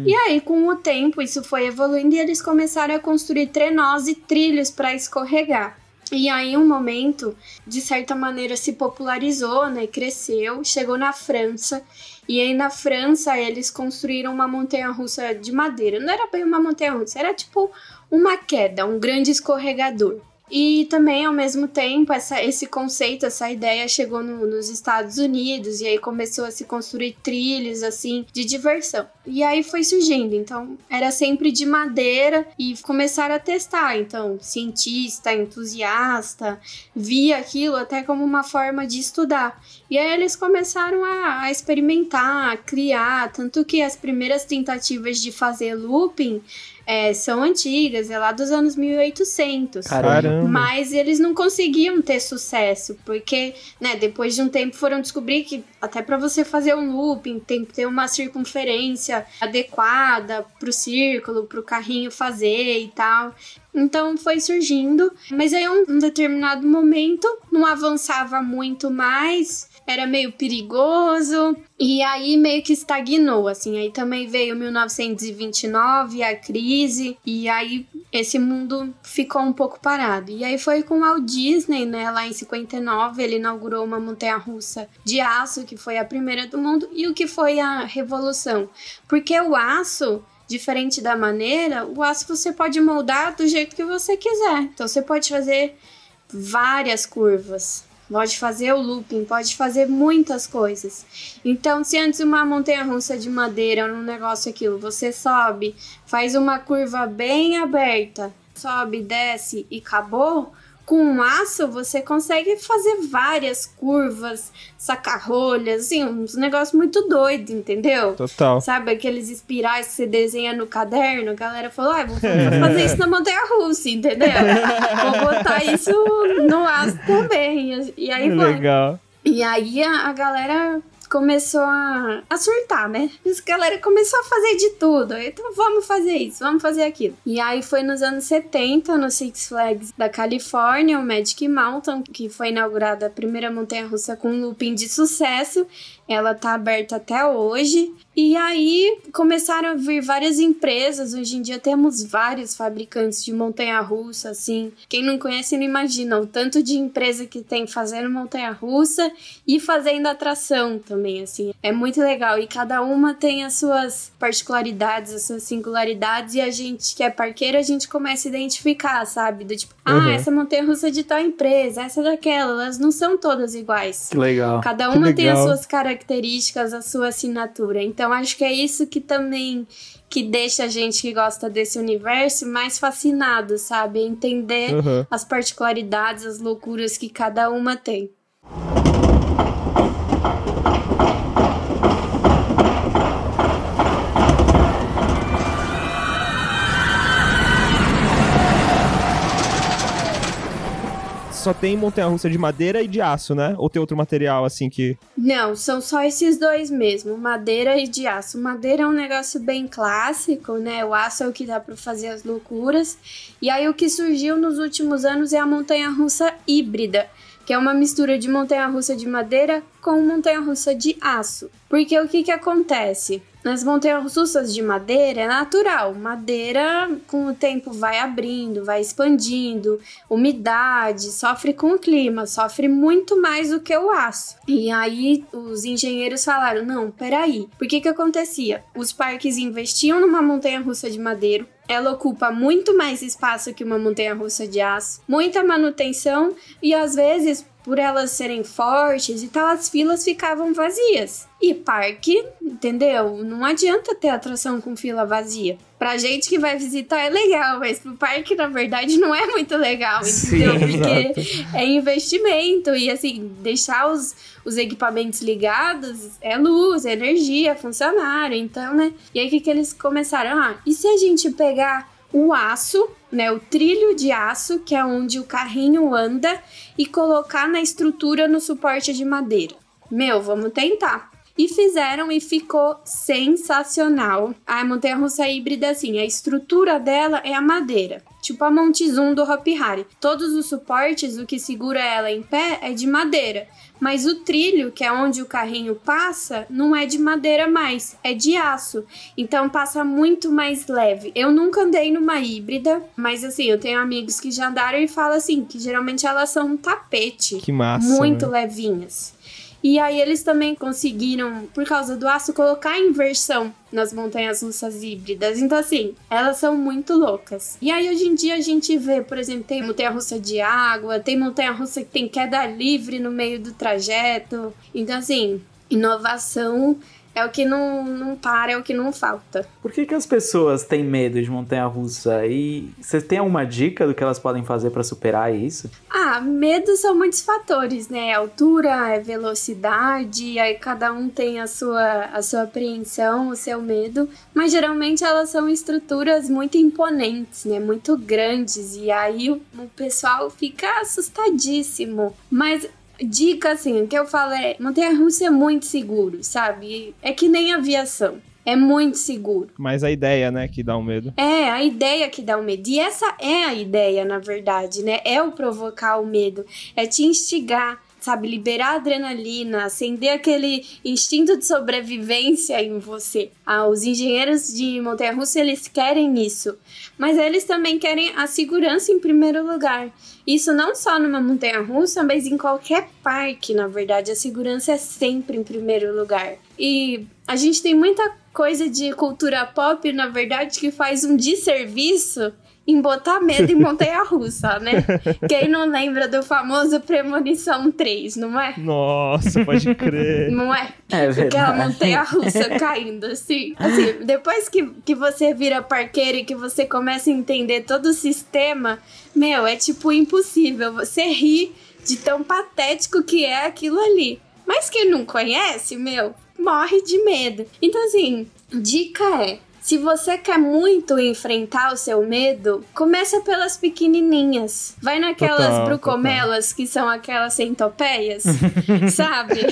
E aí, com o tempo, isso foi evoluindo e eles começaram a construir trenós e trilhos para escorregar. E aí, um momento, de certa maneira, se popularizou, né? Cresceu, chegou na França. E aí, na França, eles construíram uma montanha-russa de madeira. Não era bem uma montanha-russa, era tipo uma queda, um grande escorregador. E também, ao mesmo tempo, essa, esse conceito, essa ideia chegou no- nos Estados Unidos e aí começou a se construir trilhos, assim, de diversão. E aí foi surgindo. Então, era sempre de madeira e começaram a testar. Então, cientista, entusiasta, via aquilo até como uma forma de estudar. E aí eles começaram a, a experimentar, a criar. Tanto que as primeiras tentativas de fazer looping é, são antigas, é lá dos anos 1800. Caramba. Mas eles não conseguiam ter sucesso, porque, né, depois de um tempo foram descobrir que até para você fazer um looping tem que ter uma circunferência adequada pro círculo, pro carrinho fazer e tal. Então foi surgindo, mas aí um, um determinado momento não avançava muito mais, era meio perigoso e aí meio que estagnou, assim. Aí também veio 1929, a crise, e aí esse mundo ficou um pouco parado. E aí foi com Walt Disney, né, lá em 59, ele inaugurou uma montanha-russa de aço, que foi a primeira do mundo, e o que foi a revolução? Porque o aço diferente da maneira, o aço você pode moldar do jeito que você quiser. Então você pode fazer várias curvas, pode fazer o looping, pode fazer muitas coisas. Então, se antes uma montanha russa de madeira era um negócio aquilo, você sobe, faz uma curva bem aberta, sobe, desce e acabou. Com um aço, você consegue fazer várias curvas, saca-rolhas, assim, uns negócios muito doidos, entendeu? Total. Sabe aqueles espirais que você desenha no caderno? A galera falou, ah, vou vou fazer isso na montanha russa, entendeu? vou botar isso no aço também. E aí vai. Legal. E aí a, a galera começou a, a surtar, né? A galera começou a fazer de tudo. Então vamos fazer isso, vamos fazer aquilo. E aí foi nos anos 70, no Six Flags da Califórnia, o Magic Mountain, que foi inaugurada a primeira montanha-russa com um looping de sucesso. Ela tá aberta até hoje. E aí começaram a vir várias empresas. Hoje em dia temos vários fabricantes de montanha-russa, assim. Quem não conhece não imagina o tanto de empresa que tem fazendo montanha-russa e fazendo atração também, assim. É muito legal e cada uma tem as suas particularidades, as suas singularidades e a gente que é parqueiro, a gente começa a identificar, sabe? Do tipo, ah, Uhum. essa montanha-russa é de tal empresa, essa é daquela. Elas não são todas iguais. Que legal. Cada uma tem as legal. suas características, a sua assinatura. Então acho que é isso que também que deixa a gente que gosta desse universo mais fascinado, sabe? Entender Uhum. as particularidades, as loucuras que cada uma tem. Só tem montanha-russa de madeira e de aço, né? Ou tem outro material assim que. Não, são só esses dois mesmo, madeira e de aço. Madeira é um negócio bem clássico, né? O aço é o que dá pra fazer as loucuras. E aí o que surgiu nos últimos anos é a montanha-russa híbrida, que é uma mistura de montanha-russa de madeira com montanha-russa de aço. Porque o que que acontece? Nas montanhas russas de madeira é natural. Madeira, com o tempo, vai abrindo, vai expandindo, umidade, sofre com o clima, sofre muito mais do que o aço. E aí os engenheiros falaram: não, peraí. Por que que acontecia? Os parques investiam numa montanha russa de madeira. Ela ocupa muito mais espaço que uma montanha russa de aço, muita manutenção e às vezes por elas serem fortes e tal, as filas ficavam vazias. E parque, entendeu? Não adianta ter atração com fila vazia. Pra gente que vai visitar é legal, mas pro parque, na verdade, não é muito legal, entendeu? Sim, Porque exato. é investimento e, assim, deixar os, os equipamentos ligados é luz, é energia, é funcionário, então, né? E aí, o que, que eles começaram? Ah, e se a gente pegar o aço, né, o trilho de aço, que é onde o carrinho anda, e colocar na estrutura no suporte de madeira. Meu, vamos tentar. E fizeram e ficou sensacional. A montanha russa híbrida, assim, a estrutura dela é a madeira. Tipo a Monte Zoom do Hop Hari. Todos os suportes, o que segura ela em pé, é de madeira. Mas o trilho, que é onde o carrinho passa, não é de madeira mais, é de aço. Então passa muito mais leve. Eu nunca andei numa híbrida, mas assim, eu tenho amigos que já andaram e falam assim, que geralmente elas são um tapete. Que massa, Muito né? levinhas. E aí eles também conseguiram, por causa do aço, colocar inversão nas montanhas russas híbridas. Então, assim, elas são muito loucas. E aí, hoje em dia, a gente vê, por exemplo, tem montanha russa de água, tem montanha russa que tem queda livre no meio do trajeto. Então, assim, inovação é o que não, não para, é o que não falta. Por que, que as pessoas têm medo de montanha-russa? E você tem alguma dica do que elas podem fazer pra superar isso? Ah, medo são muitos fatores, né? Altura, é velocidade, aí cada um tem a sua, a sua apreensão, o seu medo, mas geralmente elas são estruturas muito imponentes, né? Muito grandes, e aí o, o pessoal fica assustadíssimo. Mas dica assim, o que eu falo é, montanha russa é muito seguro, sabe? É que nem aviação. É muito seguro. Mas a ideia, né, que dá um medo. É, a ideia que dá o medo. E essa é a ideia, na verdade, né? É o provocar o medo. É te instigar, sabe? Liberar adrenalina, acender aquele instinto de sobrevivência em você. Ah, os engenheiros de montanha-russa, eles querem isso. Mas eles também querem a segurança em primeiro lugar. Isso não só numa montanha-russa, mas em qualquer parque, na verdade. A segurança é sempre em primeiro lugar. E a gente tem muita coisa de cultura pop, na verdade, que faz um desserviço em botar medo em montanha-russa, né? Quem não lembra do famoso Premonição 3, não é? Nossa, pode crer. Não é? É Aquela verdade. montanha-russa caindo, assim. Assim, depois que, que você vira parqueiro e que você começa a entender todo o sistema, meu, é tipo impossível. Você ri de tão patético que é aquilo ali. Mas quem não conhece, meu, morre de medo. Então, assim, dica é. Se você quer muito enfrentar o seu medo, começa pelas pequenininhas. Vai naquelas Total, brucomelas que são aquelas centopeias, sabe?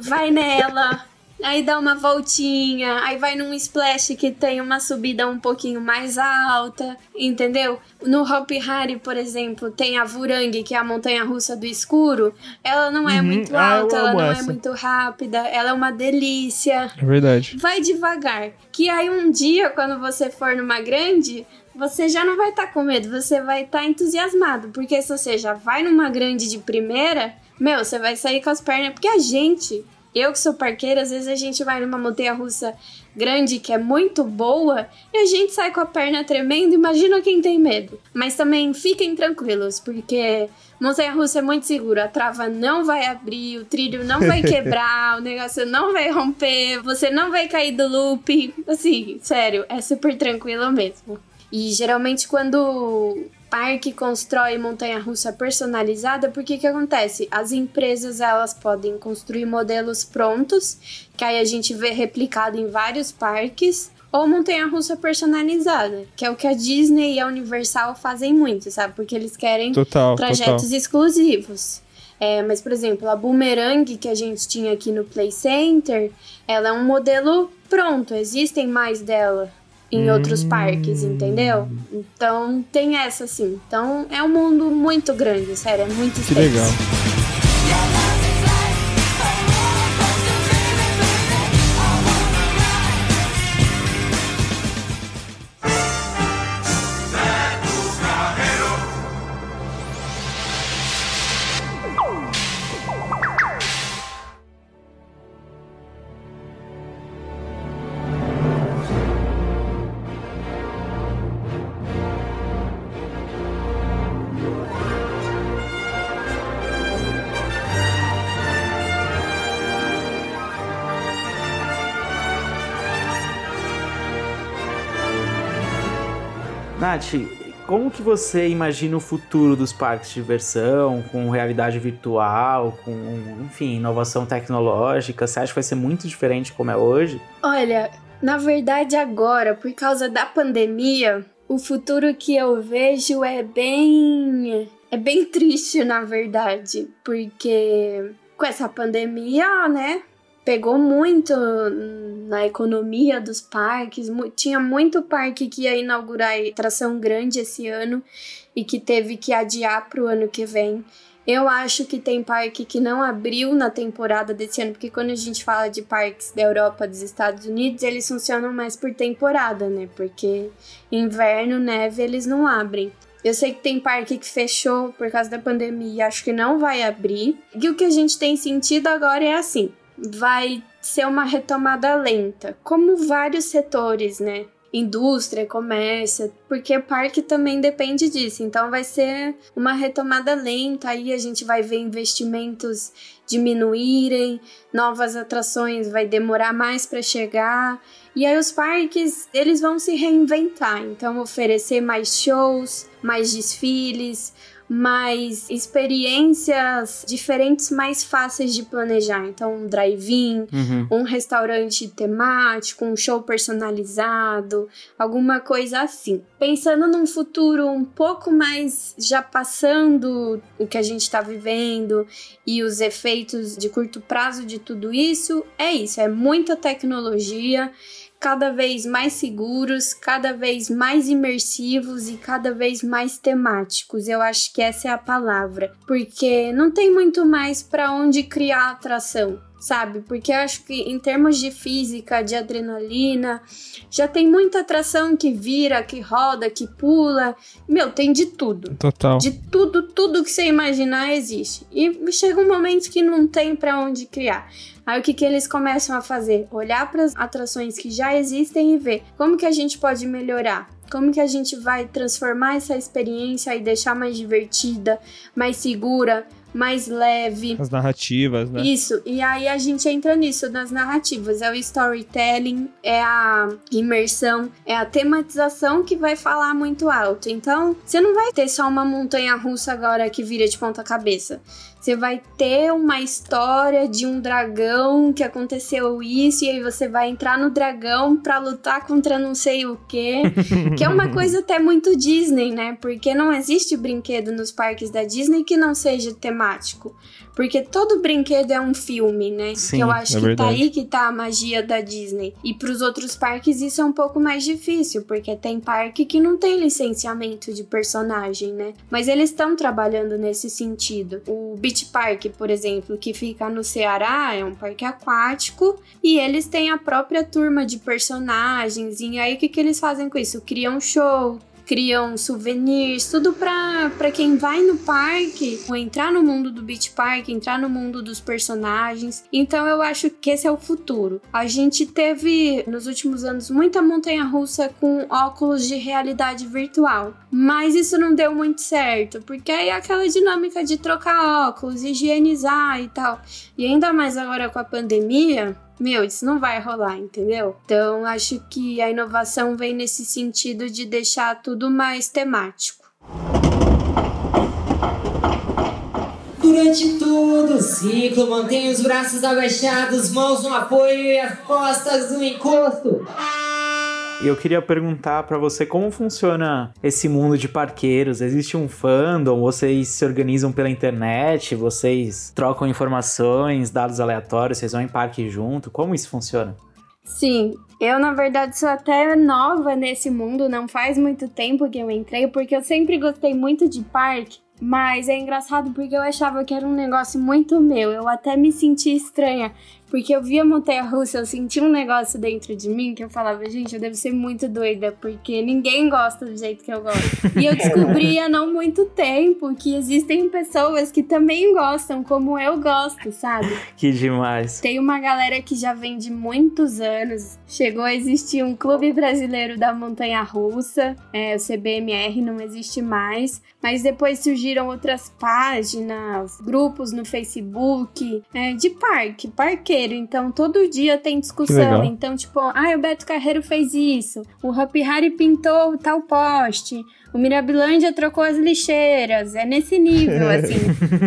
Vai nela, aí dá uma voltinha, aí vai num splash que tem uma subida um pouquinho mais alta, entendeu? No Hop Hari, por exemplo, tem a Vurangue, que é a montanha russa do escuro. Ela não é Uhum. muito Ah, eu alta, ela amo não é essa. muito rápida, ela é uma delícia. É verdade. Vai devagar. Que aí um dia, quando você for numa grande, você já não vai estar com medo, você vai estar entusiasmado. Porque se você já vai numa grande de primeira, meu, você vai sair com as pernas. Porque a gente, eu que sou parqueira, às vezes a gente vai numa montanha russa grande que é muito boa e a gente sai com a perna tremendo. Imagina quem tem medo. Mas também fiquem tranquilos, porque montanha russa é muito seguro. A trava não vai abrir, o trilho não vai quebrar, o negócio não vai romper, você não vai cair do loop. Assim, sério, é super tranquilo mesmo. E geralmente quando parque constrói montanha-russa personalizada, por que que acontece? As empresas elas podem construir modelos prontos, que aí a gente vê replicado em vários parques, Ou montanha-russa personalizada, que é o que a Disney e a Universal fazem muito, sabe? Porque eles querem Total, trajetos total. exclusivos. É, mas, por exemplo, a Boomerang que a gente tinha aqui no Play Center, ela é um modelo pronto, existem mais dela em outros parques, entendeu? Então tem essa assim. Então é um mundo muito grande, sério, é muito Que extenso. legal. Nath, como que você imagina o futuro dos parques de diversão, com realidade virtual, com, enfim, inovação tecnológica? Você acha que vai ser muito diferente como é hoje? Olha, na verdade agora, por causa da pandemia, o futuro que eu vejo é bem é bem triste, na verdade, porque com essa pandemia, né, pegou muito na economia dos parques. Tinha muito parque que ia inaugurar atração grande esse ano e que teve que adiar para o ano que vem. Eu acho que tem parque que não abriu na temporada desse ano, porque quando a gente fala de parques da Europa, dos Estados Unidos, eles funcionam mais por temporada, né? Porque inverno, neve, eles não abrem. Eu sei que tem parque que fechou por causa da pandemia e acho que não vai abrir. E o que a gente tem sentido agora é assim: vai ser uma retomada lenta, como vários setores, né? Indústria, comércio, porque parque também depende disso. Então vai ser uma retomada lenta, aí a gente vai ver investimentos diminuírem, novas atrações vai demorar mais para chegar. E aí os parques, eles vão se reinventar, então oferecer mais shows, mais desfiles, mais experiências diferentes mais fáceis de planejar. Então, um drive-in, Uhum. um restaurante temático, um show personalizado, alguma coisa assim. Pensando num futuro um pouco mais já passando o que a gente está vivendo e os efeitos de curto prazo de tudo isso, é isso, é muita tecnologia, cada vez mais seguros, cada vez mais imersivos e cada vez mais temáticos. Eu acho que essa é a palavra, porque não tem muito mais para onde criar atração. Sabe? Porque eu acho que em termos de física, de adrenalina, já tem muita atração que vira, que roda, que pula. Meu, tem de tudo. Total. De tudo, tudo que você imaginar existe. E chega um momento que não tem pra onde criar. Aí o que, que eles começam a fazer? Olhar para as atrações que já existem e ver como que a gente pode melhorar. Como que a gente vai transformar essa experiência e deixar mais divertida, mais segura, mais leve. As narrativas, né? Isso, e aí a gente entra nisso, nas narrativas. É o storytelling, é a imersão, é a tematização que vai falar muito alto. Então, você não vai ter só uma montanha russa agora que vira de ponta cabeça. Você vai ter uma história de um dragão que aconteceu isso, e aí você vai entrar no dragão pra lutar contra não sei o quê. que é uma coisa até muito Disney, né? Porque não existe brinquedo nos parques da Disney que não seja temático. Porque todo brinquedo é um filme, né? Sim, que eu acho é que tá verdade. aí que tá a magia da Disney. E pros outros parques isso é um pouco mais difícil, porque tem parque que não tem licenciamento de personagem, né? Mas eles estão trabalhando nesse sentido. O Beach Park, por exemplo, que fica no Ceará, é um parque aquático e eles têm a própria turma de personagens. E aí o que, que eles fazem com isso? Criam show, criam souvenirs, tudo pra, pra quem vai no parque, ou entrar no mundo do Beach Park, entrar no mundo dos personagens. Então eu acho que esse é o futuro. A gente teve nos últimos anos muita montanha russa com óculos de realidade virtual, mas isso não deu muito certo, porque aí é aquela dinâmica de trocar óculos, higienizar e tal. E ainda mais agora com a pandemia, meu, isso não vai rolar, entendeu? Então, acho que a inovação vem nesse sentido de deixar tudo mais temático. Durante todo o ciclo, mantenha os braços abaixados, mãos no apoio e as costas no encosto. E eu queria perguntar pra você como funciona esse mundo de parqueiros. Existe um fandom? Vocês se organizam pela internet? Vocês trocam informações, dados aleatórios? Vocês vão em parque junto? Como isso funciona? Sim, eu na verdade sou até nova nesse mundo, não faz muito tempo que eu entrei, porque eu sempre gostei muito de parque. Mas é engraçado porque eu achava que era um negócio muito meu. Eu até me sentia estranha. Porque eu via montanha russa, eu sentia um negócio dentro de mim que eu falava, gente, eu devo ser muito doida, porque ninguém gosta do jeito que eu gosto. E eu descobri há não muito tempo que existem pessoas que também gostam, como eu gosto, sabe? Que demais. Tem uma galera que já vem de muitos anos. Chegou a existir um clube brasileiro da montanha russa, é, o CBMR não existe mais. Mas depois surgiram outras páginas, grupos no Facebook, é, de parque, parqueiro. Então todo dia tem discussão. Então, tipo, ah, o Beto Carreiro fez isso. O Hopi Hari pintou tal poste. O Mirabilândia trocou as lixeiras. É nesse nível, assim.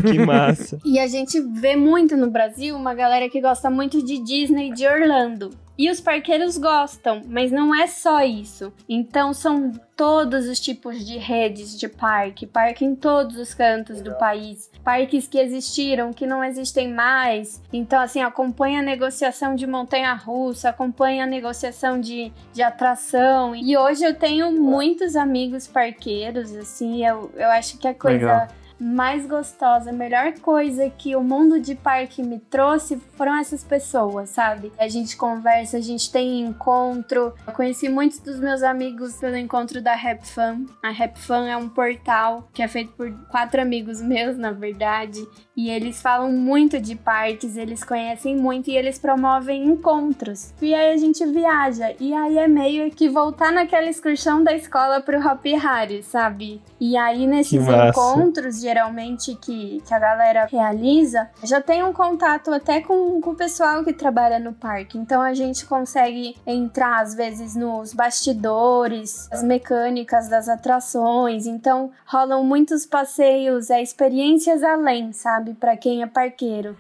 que massa. E a gente vê muito no Brasil uma galera que gosta muito de Disney de Orlando. E os parqueiros gostam, mas não é só isso. Então são todos os tipos de redes de parque, parque em todos os cantos do país, parques que existiram, que não existem mais. Então, assim, acompanha a negociação de montanha-russa, acompanha a negociação de, de atração. E hoje eu tenho muitos amigos parqueiros, assim, eu, eu acho que a coisa. Legal. Mais gostosa, a melhor coisa que o mundo de parque me trouxe foram essas pessoas, sabe? A gente conversa, a gente tem encontro. Eu conheci muitos dos meus amigos pelo encontro da Rap Fan. A Rap Fan é um portal que é feito por quatro amigos meus, na verdade. E eles falam muito de parques, eles conhecem muito e eles promovem encontros. E aí a gente viaja. E aí é meio que voltar naquela excursão da escola pro Hopi Hari, sabe? E aí nesses encontros, geralmente, que, que a galera realiza, já tem um contato até com, com o pessoal que trabalha no parque. Então a gente consegue entrar, às vezes, nos bastidores, as mecânicas das atrações. Então rolam muitos passeios, é, experiências além, sabe? Pra quem é parqueiro.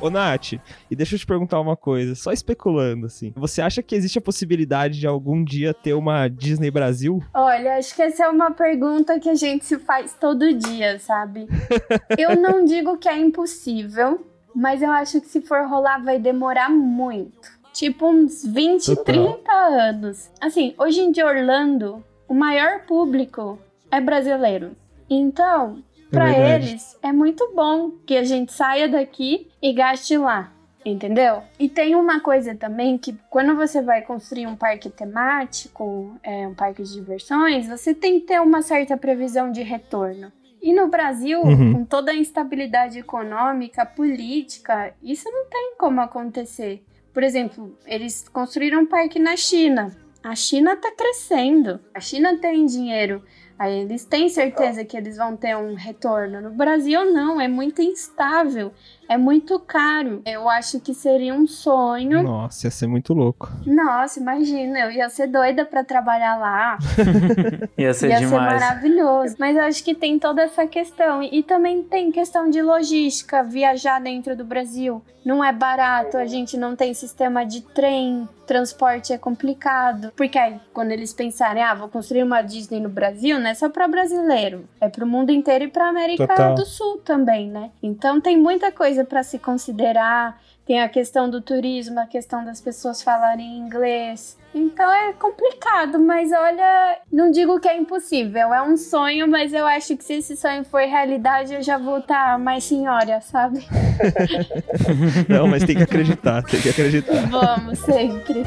Ô, Nath, e deixa eu te perguntar uma coisa, só especulando, assim. Você acha que existe a possibilidade de algum dia ter uma Disney Brasil? Olha, acho que essa é uma pergunta que a gente se faz todo dia, sabe? eu não digo que é impossível, mas eu acho que se for rolar vai demorar muito. Tipo uns 20, Total. 30 anos. Assim, hoje em dia Orlando, o maior público é brasileiro. Então, É verdade. eles é muito bom que a gente saia daqui e gaste lá. Entendeu? E tem uma coisa também que quando você vai construir um parque temático, é, um parque de diversões, você tem que ter uma certa previsão de retorno. E no Brasil, Uhum. com toda a instabilidade econômica, política, isso não tem como acontecer. Por exemplo, eles construíram um parque na China. A China tá crescendo. A China tem dinheiro. Aí eles têm certeza que eles vão ter um retorno. No Brasil, não. É muito instável. É muito caro. Eu acho que seria um sonho. Nossa, ia ser muito louco. Nossa, imagina. Eu ia ser doida pra trabalhar lá. Ia ser Ia ser demais. maravilhoso. Mas eu acho que tem toda essa questão. E também tem questão de logística, viajar dentro do Brasil. Não é barato, a gente não tem sistema de trem, transporte é complicado. Porque aí, quando eles pensarem, ah, vou construir uma Disney no Brasil, não é só pra brasileiro, é pro mundo inteiro e pra América Total. do Sul também, né? Então tem muita coisa pra se considerar. Tem a questão do turismo, a questão das pessoas falarem inglês. Então é complicado, mas olha, não digo que é impossível, é um sonho, mas eu acho que se esse sonho for realidade, eu já vou estar mais senhora, sabe? Não, mas tem que acreditar, tem que acreditar. Vamos sempre.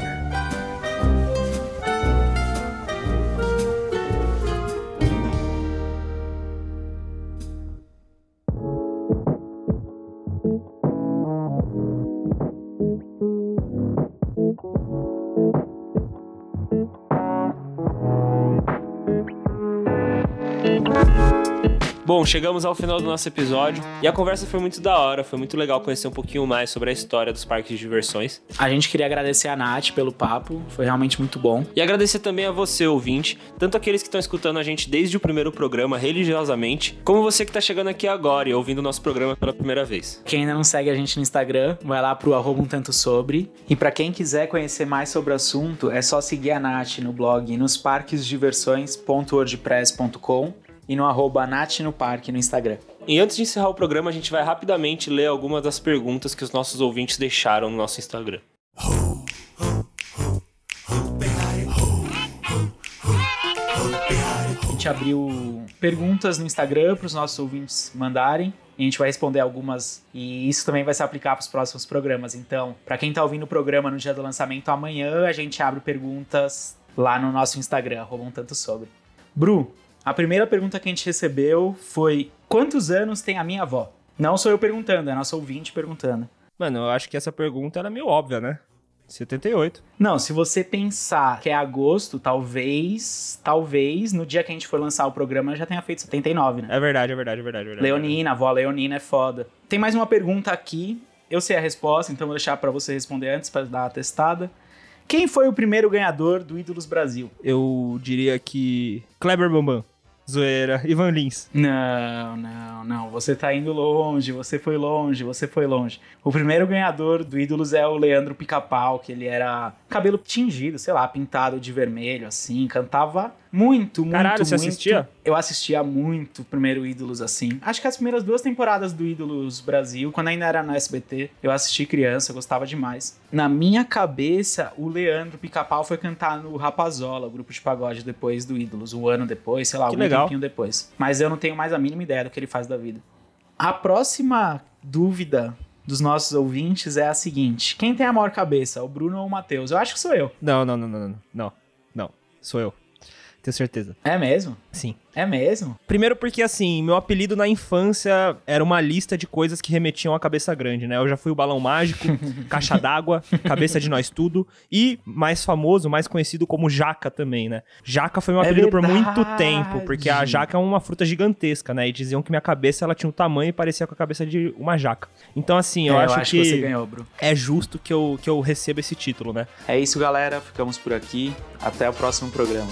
Bom, chegamos ao final do nosso episódio e a conversa foi muito da hora, foi muito legal conhecer um pouquinho mais sobre a história dos parques de diversões. A gente queria agradecer a Nath pelo papo, foi realmente muito bom. E agradecer também a você, ouvinte, tanto aqueles que estão escutando a gente desde o primeiro programa, religiosamente, como você que está chegando aqui agora e ouvindo o nosso programa pela primeira vez. Quem ainda não segue a gente no Instagram, vai lá pro arroba um tanto sobre. E para quem quiser conhecer mais sobre o assunto, é só seguir a Nath no blog nos parquesdiversões.wordpress.com e no arroba Nath no Parque no Instagram. E antes de encerrar o programa, a gente vai rapidamente ler algumas das perguntas que os nossos ouvintes deixaram no nosso Instagram. A gente abriu perguntas no Instagram para os nossos ouvintes mandarem. E a gente vai responder algumas e isso também vai se aplicar para os próximos programas. Então, para quem tá ouvindo o programa no dia do lançamento amanhã, a gente abre perguntas lá no nosso Instagram, arroba um tanto sobre. Bru, a primeira pergunta que a gente recebeu foi: quantos anos tem a minha avó? Não sou eu perguntando, é nosso ouvinte perguntando. Mano, eu acho que essa pergunta era meio óbvia, né? 78. Não, se você pensar que é agosto, talvez, talvez, no dia que a gente for lançar o programa, já tenha feito 79, né? É verdade, é verdade, é verdade. É verdade Leonina, a avó Leonina é foda. Tem mais uma pergunta aqui, eu sei a resposta, então vou deixar pra você responder antes, pra dar a testada. Quem foi o primeiro ganhador do Ídolos Brasil? Eu diria que. Kleber Bambam. Zoeira. Ivan Lins. Não, não, não. Você tá indo longe, você foi longe, você foi longe. O primeiro ganhador do Ídolos é o Leandro Pica-Pau, que ele era cabelo tingido, sei lá, pintado de vermelho, assim, cantava muito, muito, Caralho, você muito. assistia? Eu assistia muito primeiro Ídolos, assim. Acho que as primeiras duas temporadas do Ídolos Brasil, quando ainda era no SBT, eu assisti criança, eu gostava demais. Na minha cabeça, o Leandro Pica-Pau foi cantar no Rapazola, o grupo de pagode, depois do Ídolos, um ano depois, sei lá, Que algum legal. tempinho depois. Mas eu não tenho mais a mínima ideia do que ele faz da vida. A próxima dúvida dos nossos ouvintes é a seguinte: quem tem a maior cabeça, o Bruno ou o Matheus? Eu acho que sou eu. Não, não, não, não, não. Não, não. Sou eu. Tenho certeza. É mesmo? Sim. É mesmo? Primeiro porque, assim, meu apelido na infância era uma lista de coisas que remetiam à cabeça grande, né? Eu já fui o balão mágico, caixa d'água, cabeça de nós tudo e mais famoso, mais conhecido como jaca também, né? Jaca foi meu É apelido por muito tempo, porque a jaca é uma fruta gigantesca, né? E diziam que minha cabeça ela tinha um tamanho e parecia com a cabeça de uma jaca. Então, assim, eu, É, acho, que, você ganhou, Bru. é justo que eu, que eu receba esse título, né? É isso, galera. Ficamos por aqui. Até o próximo programa.